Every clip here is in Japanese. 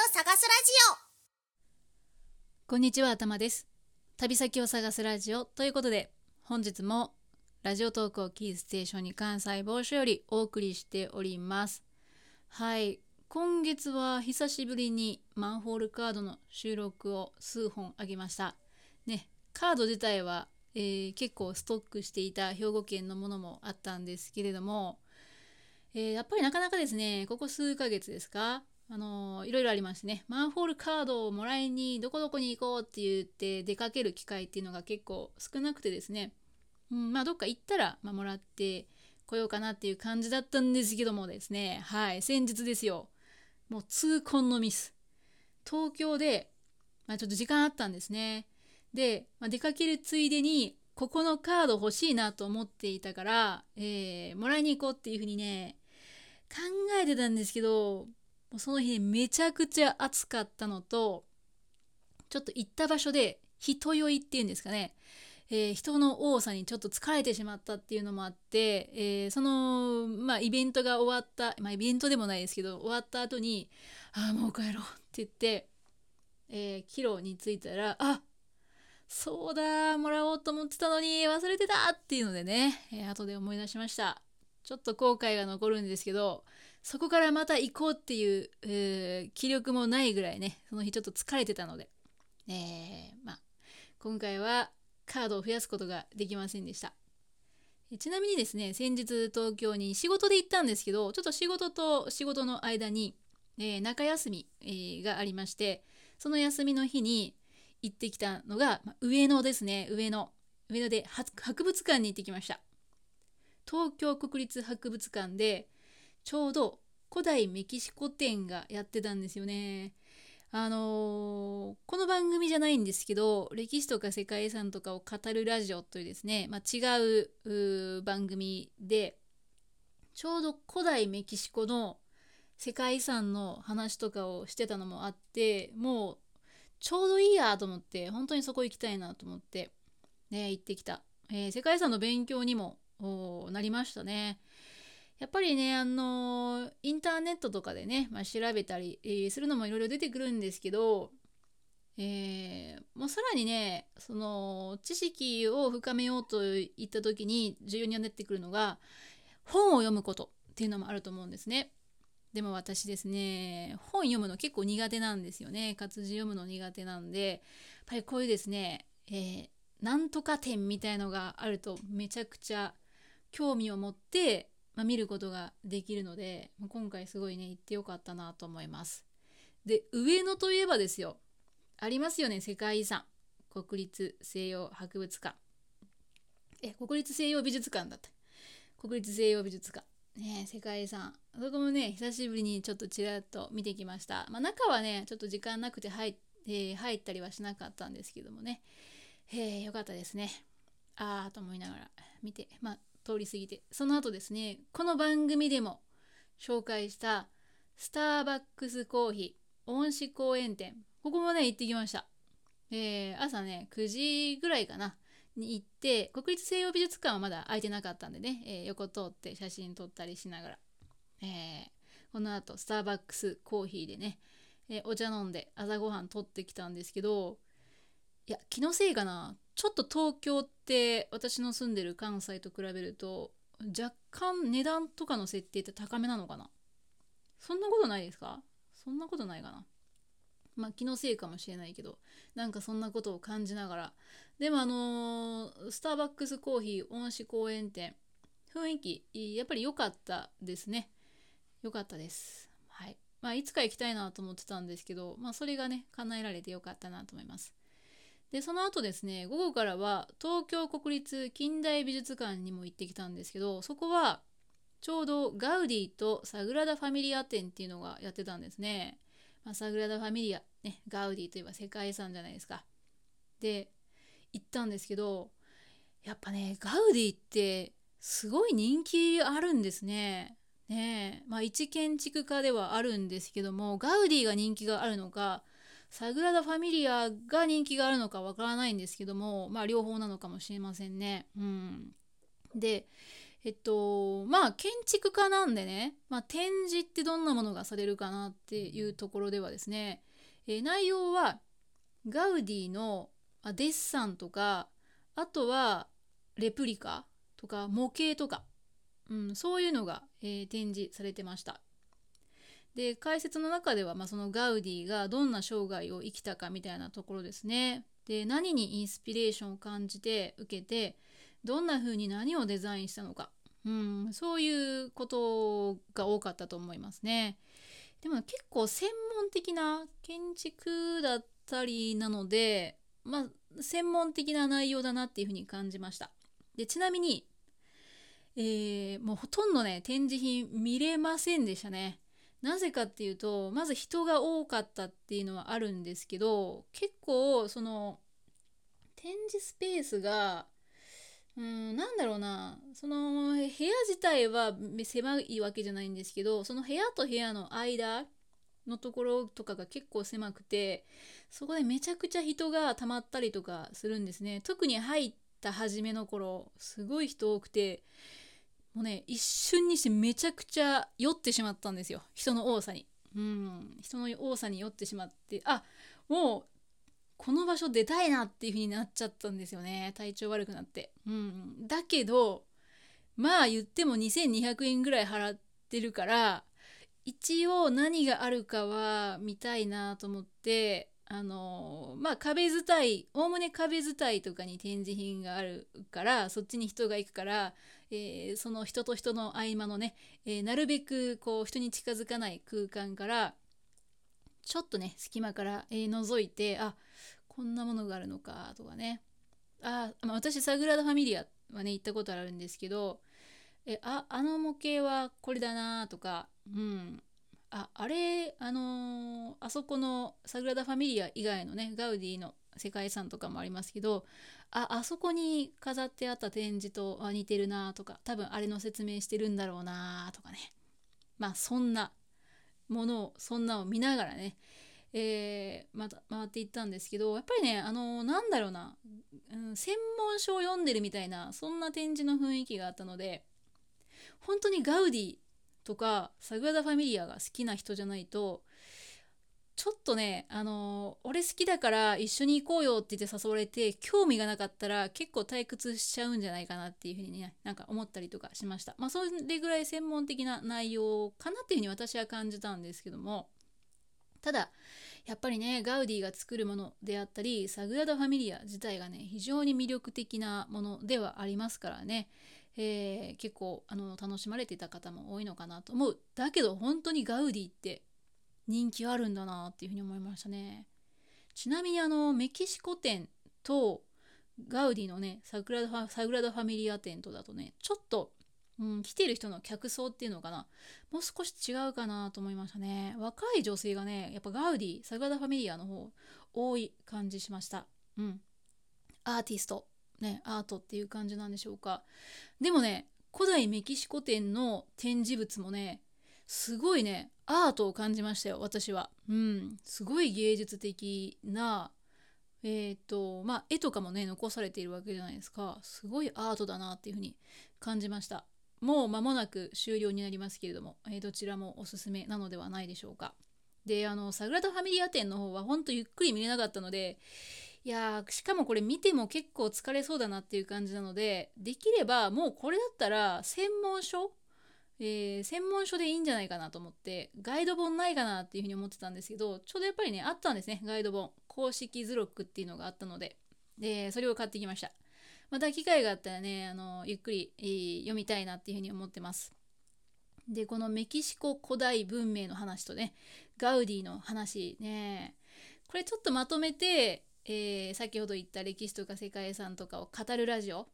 を探すラジオ。こんにちは頭です。旅先を探すラジオということで本日もラジオトークをキーステーションに関西某所よりお送りしております。はい。今月は久しぶりにマンホールカードの収録を数本あげました。ねカード自体は、えー結構ストックしていた兵庫県のものもあったんですけれどもえーやっぱりなかなかですねここ数ヶ月ですか？あのいろいろありましてね。マンホールカードをもらいにどこどこに行こうって言って出かける機会っていうのが結構少なくてですね、うん、まあどっか行ったら、まあ、もらってこようかなっていう感じだったんですけどもですね。はい先日ですよ。もう痛恨のミス。東京で、まあ、ちょっと時間あったんですね。で、まあ、出かけるついでにここのカード欲しいなと思っていたから、えーもらいに行こうっていうふうにね考えてたんですけどもうその日めちゃくちゃ暑かったのとちょっと行った場所で人酔いっていうんですかね、えー人の多さにちょっと疲れてしまったっていうのもあって、えーその、まあ、イベントが終わった、まあ、イベントでもないですけど終わった後に「ああもう帰ろう」って言って、えー帰路に着いたら「あそうだもらおうと思ってたのに忘れてた!」っていうのでね、えー後で思い出しましたちょっと後悔が残るんですけどそこからまた行こうっていう、えー気力もないぐらいねその日ちょっと疲れてたので、えーまあ、今回はカードを増やすことができませんでした。ちなみにですね先日東京に仕事で行ったんですけどちょっと仕事と仕事の間に、えー中休み、えーがありましてその休みの日に行ってきたのが、まあ上野ですね。上野。上野で博物館に行ってきました。東京国立博物館でちょうど古代メキシコ展がやってたんですよね。あのーこの番組じゃないんですけど歴史とか世界遺産とかを語るラジオというですね、まあ、違う番組でちょうど古代メキシコの世界遺産の話とかをしてたのもあってもうちょうどいいやと思って本当にそこ行きたいなと思って、ね、行ってきた、えー世界遺産の勉強にもなりましたね。やっぱりね、あのインターネットとかでね、まあ、調べたり、えーするのもいろいろ出てくるんですけど、えーもうさらにね、その知識を深めようといった時に重要になってくるのが本を読むことっていうのもあると思うんですね。でも私ですね、本読むの結構苦手なんですよね。活字読むの苦手なんで、やっぱりこういうですね、えーなんとか点みたいのがあるとめちゃくちゃ興味を持って、まあ、見ることができるのでまあ今回すごいね行ってよかったなと思います。で上野といえばですよ。ありますよね世界遺産。国立西洋博物館。え国立西洋美術館だった。国立西洋美術館。ね世界遺産。そこもね久しぶりにちょっとちらっと見てきました、まあ、中はねちょっと時間なくて入っえー入ったりはしなかったんですけどもね。へえよかったですね。ああと思いながら見て。まあ通り過ぎてその後ですねこの番組でも紹介したスターバックスコーヒー恩賜公園店ここもね行ってきました、えー朝ね9時ぐらいかなに行って国立西洋美術館はまだ空いてなかったんでね、えー横通って写真撮ったりしながら、えーこの後スターバックスコーヒーでね、えーお茶飲んで朝ごはん取ってきたんですけどいや気のせいかなちょっと東京って私の住んでる関西と比べると若干値段とかの設定って高めなのかな？そんなことないですか？そんなことないかな？まあ気のせいかもしれないけどなんかそんなことを感じながら。でもあのースターバックスコーヒー恩賜公園店雰囲気やっぱり良かったですね。良かったです。はい。まあいつか行きたいなと思ってたんですけどまあそれがね叶えられて良かったなと思います。でその後ですね午後からは東京国立近代美術館にも行ってきたんですけどそこはちょうどガウディとサグラダ・ファミリア展っていうのがやってたんですね、まあ、サグラダ・ファミリア、ね、ガウディといえば世界遺産じゃないですか。で行ったんですけどやっぱねガウディってすごい人気あるんですね。ねえまあ一建築家ではあるんですけどもガウディが人気があるのかサグラダ・ファミリアが人気があるのかわからないんですけどもまあ両方なのかもしれませんね。うん、で、えっとまあ建築家なんでね、まあ、展示ってどんなものがされるかなっていうところではですね、えー、内容はガウディのデッサンとかあとはレプリカとか模型とか、うん、そういうのが、えー、展示されてました。で解説の中では、まあ、そのガウディがどんな生涯を生きたかみたいなところですね。で何にインスピレーションを感じて受けてどんな風に何をデザインしたのか、うん、そういうことが多かったと思いますね。でも結構専門的な建築だったりなので、まあ、専門的な内容だなっていうふうに感じました。でちなみに、えー、もうほとんどね展示品見れませんでしたね。なぜかっていうとまず人が多かったっていうのはあるんですけど結構その展示スペースがうんなんだろうなその部屋自体は狭いわけじゃないんですけどその部屋と部屋の間のところとかが結構狭くてそこでめちゃくちゃ人が溜まったりとかするんですね。特に入った初めの頃すごい人多くてもうね一瞬にしてめちゃくちゃ酔ってしまったんですよ。人の多さに。うん。人の多さに酔ってしまって。あもうこの場所出たいなっていう風になっちゃったんですよね。体調悪くなって。うん。だけどまあ言っても2200円ぐらい払ってるから一応何があるかは見たいなと思ってあのまあ壁伝いおおむね壁伝いとかに展示品があるからそっちに人が行くから、えー、その人と人の合間のね、えー、なるべくこう人に近づかない空間からちょっとね隙間から、えー、覗いてあこんなものがあるのかとかね。あ、まあ、私サグラダ・ファミリアはね行ったことあるんですけどえああの模型はこれだなとかうん。ああれあのー、あそこのサグラダ・ファミリア以外のねガウディの世界遺産とかもありますけどああそこに飾ってあった展示と似てるなとか多分あれの説明してるんだろうなとかね。まあそんなものをそんなを見ながらね、えー、また回っていったんですけどやっぱりねあの、なんだろうな、うん、専門書を読んでるみたいなそんな展示の雰囲気があったので本当にガウディとかサグラダ・ファミリアが好きな人じゃないとちょっとねあの俺好きだから一緒に行こうよって言って誘われて興味がなかったら結構退屈しちゃうんじゃないかなっていうふうにねなんか思ったりとかしました。まあそれぐらい専門的な内容かなっていうふうに私は感じたんですけども。ただやっぱりねガウディが作るものであったりサグラダ・ファミリア自体がね非常に魅力的なものではありますからね。えー、結構あの楽しまれていた方も多いのかなと思う。だけど本当にガウディって人気あるんだなっていうふうに思いましたね。ちなみにあのメキシコ店とガウディのねサグラダサグラダ・ファミリア店とだとねちょっと、うん、来てる人の客層っていうのかな。もう少し違うかなと思いましたね。若い女性がねやっぱガウディサグラダ・ファミリアの方多い感じしました。うん。アーティスト。ねアートっていう感じなんでしょうか。でもね古代メキシコ展の展示物もねすごいねアートを感じましたよ私は。うん。すごい芸術的なえ、ー、とまあ絵とかもね残されているわけじゃないですか。すごいアートだなっていうふうに感じました。もう間もなく終了になりますけれども、えー、どちらもおすすめなのではないでしょうか。であのサグラダ・ファミリア展の方はほんとゆっくり見れなかったのでいやしかもこれ見ても結構疲れそうだなっていう感じなのでできればもうこれだったら専門書えー、専門書でいいんじゃないかなと思ってガイド本ないかなっていうふうに思ってたんですけどちょうどやっぱりねあったんですねガイド本。公式図録っていうのがあったので。でそれを買ってきました。また機会があったらねあのゆっくり、えー、読みたいなっていうふうに思ってます。でこのメキシコ古代文明の話とねガウディの話ね。これちょっとまとめてえー、先ほど言った歴史とか世界遺産とかを語るラジオ。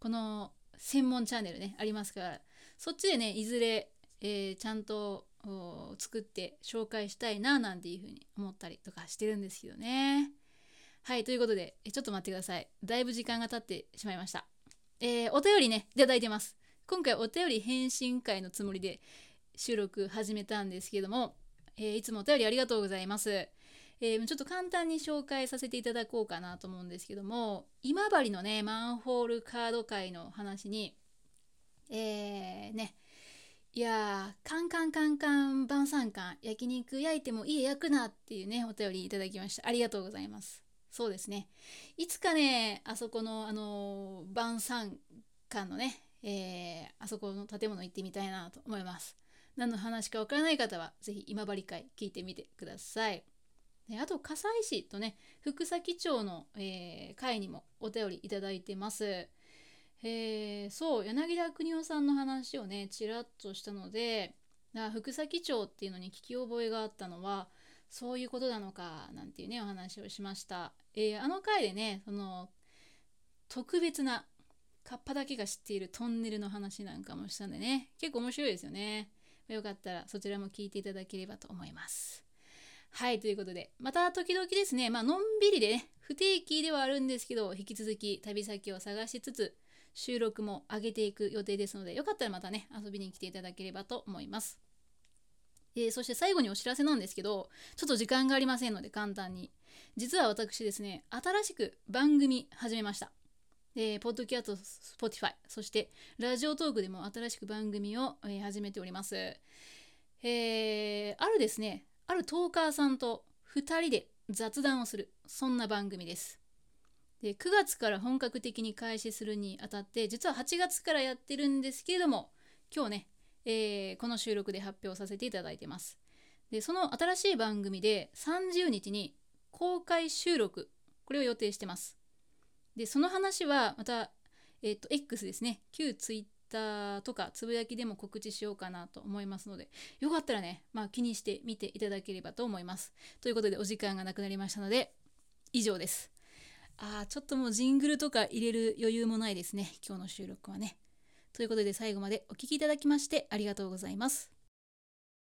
この専門チャンネルねありますからそっちでねいずれ、えー、ちゃんと作って紹介したいななんていうふうに思ったりとかしてるんですけどね。はいということでちょっと待ってください。だいぶ時間が経ってしまいました、えー、お便りねいただいてます。今回お便り返信会のつもりで収録始めたんですけども、えー、いつもお便りありがとうございます。えー、ちょっと簡単に紹介させていただこうかなと思うんですけども今治のねマンホールカード界の話にえー、ね。いやーカンカンカンカン晩餐館焼肉焼いてもいい焼くなっていうねお便りいただきました。ありがとうございます。そうですね。いつかねあそこのあのー、晩餐館のね、えー、あそこの建物行ってみたいなと思います。何の話かわからない方は是非今治会聞いてみてください。であと笠井市とね福崎町の、えー、会にもお便りいただいてます。えー、そう柳田邦夫さんの話をねちらっとしたので福崎町っていうのに聞き覚えがあったのはそういうことなのかなんていうねお話をしました、えー、あの回でねその特別なカッパだけが知っているトンネルの話なんかもしたんでね結構面白いですよね。よかったらそちらも聞いていただければと思います。はいということでまた時々ですねまあのんびりでね不定期ではあるんですけど引き続き旅先を探しつつ収録も上げていく予定ですのでよかったらまたね遊びに来ていただければと思います。えー、そして最後にお知らせなんですけどちょっと時間がありませんので簡単に。実は私ですね新しく番組始めました。でポッドキャスト Spotify そしてラジオトークでも新しく番組を、えー、始めております。えー、あるですねあるトーカーさんと2人で雑談をするそんな番組です。で9月から本格的に開始するにあたって実は8月からやってるんですけれども今日ね、えー、この収録で発表させていただいてます。でその新しい番組で30日に公開収録これを予定してます。でその話はまた、えーと、X ですね。旧 Twitter とかつぶやきでも告知しようかなと思いますのでよかったらね、まあ、気にして見ていただければと思います。ということでお時間がなくなりましたので以上です。ああ、ちょっともうジングルとか入れる余裕もないですね。今日の収録はね。ということで最後までお聴きいただきましてありがとうございます。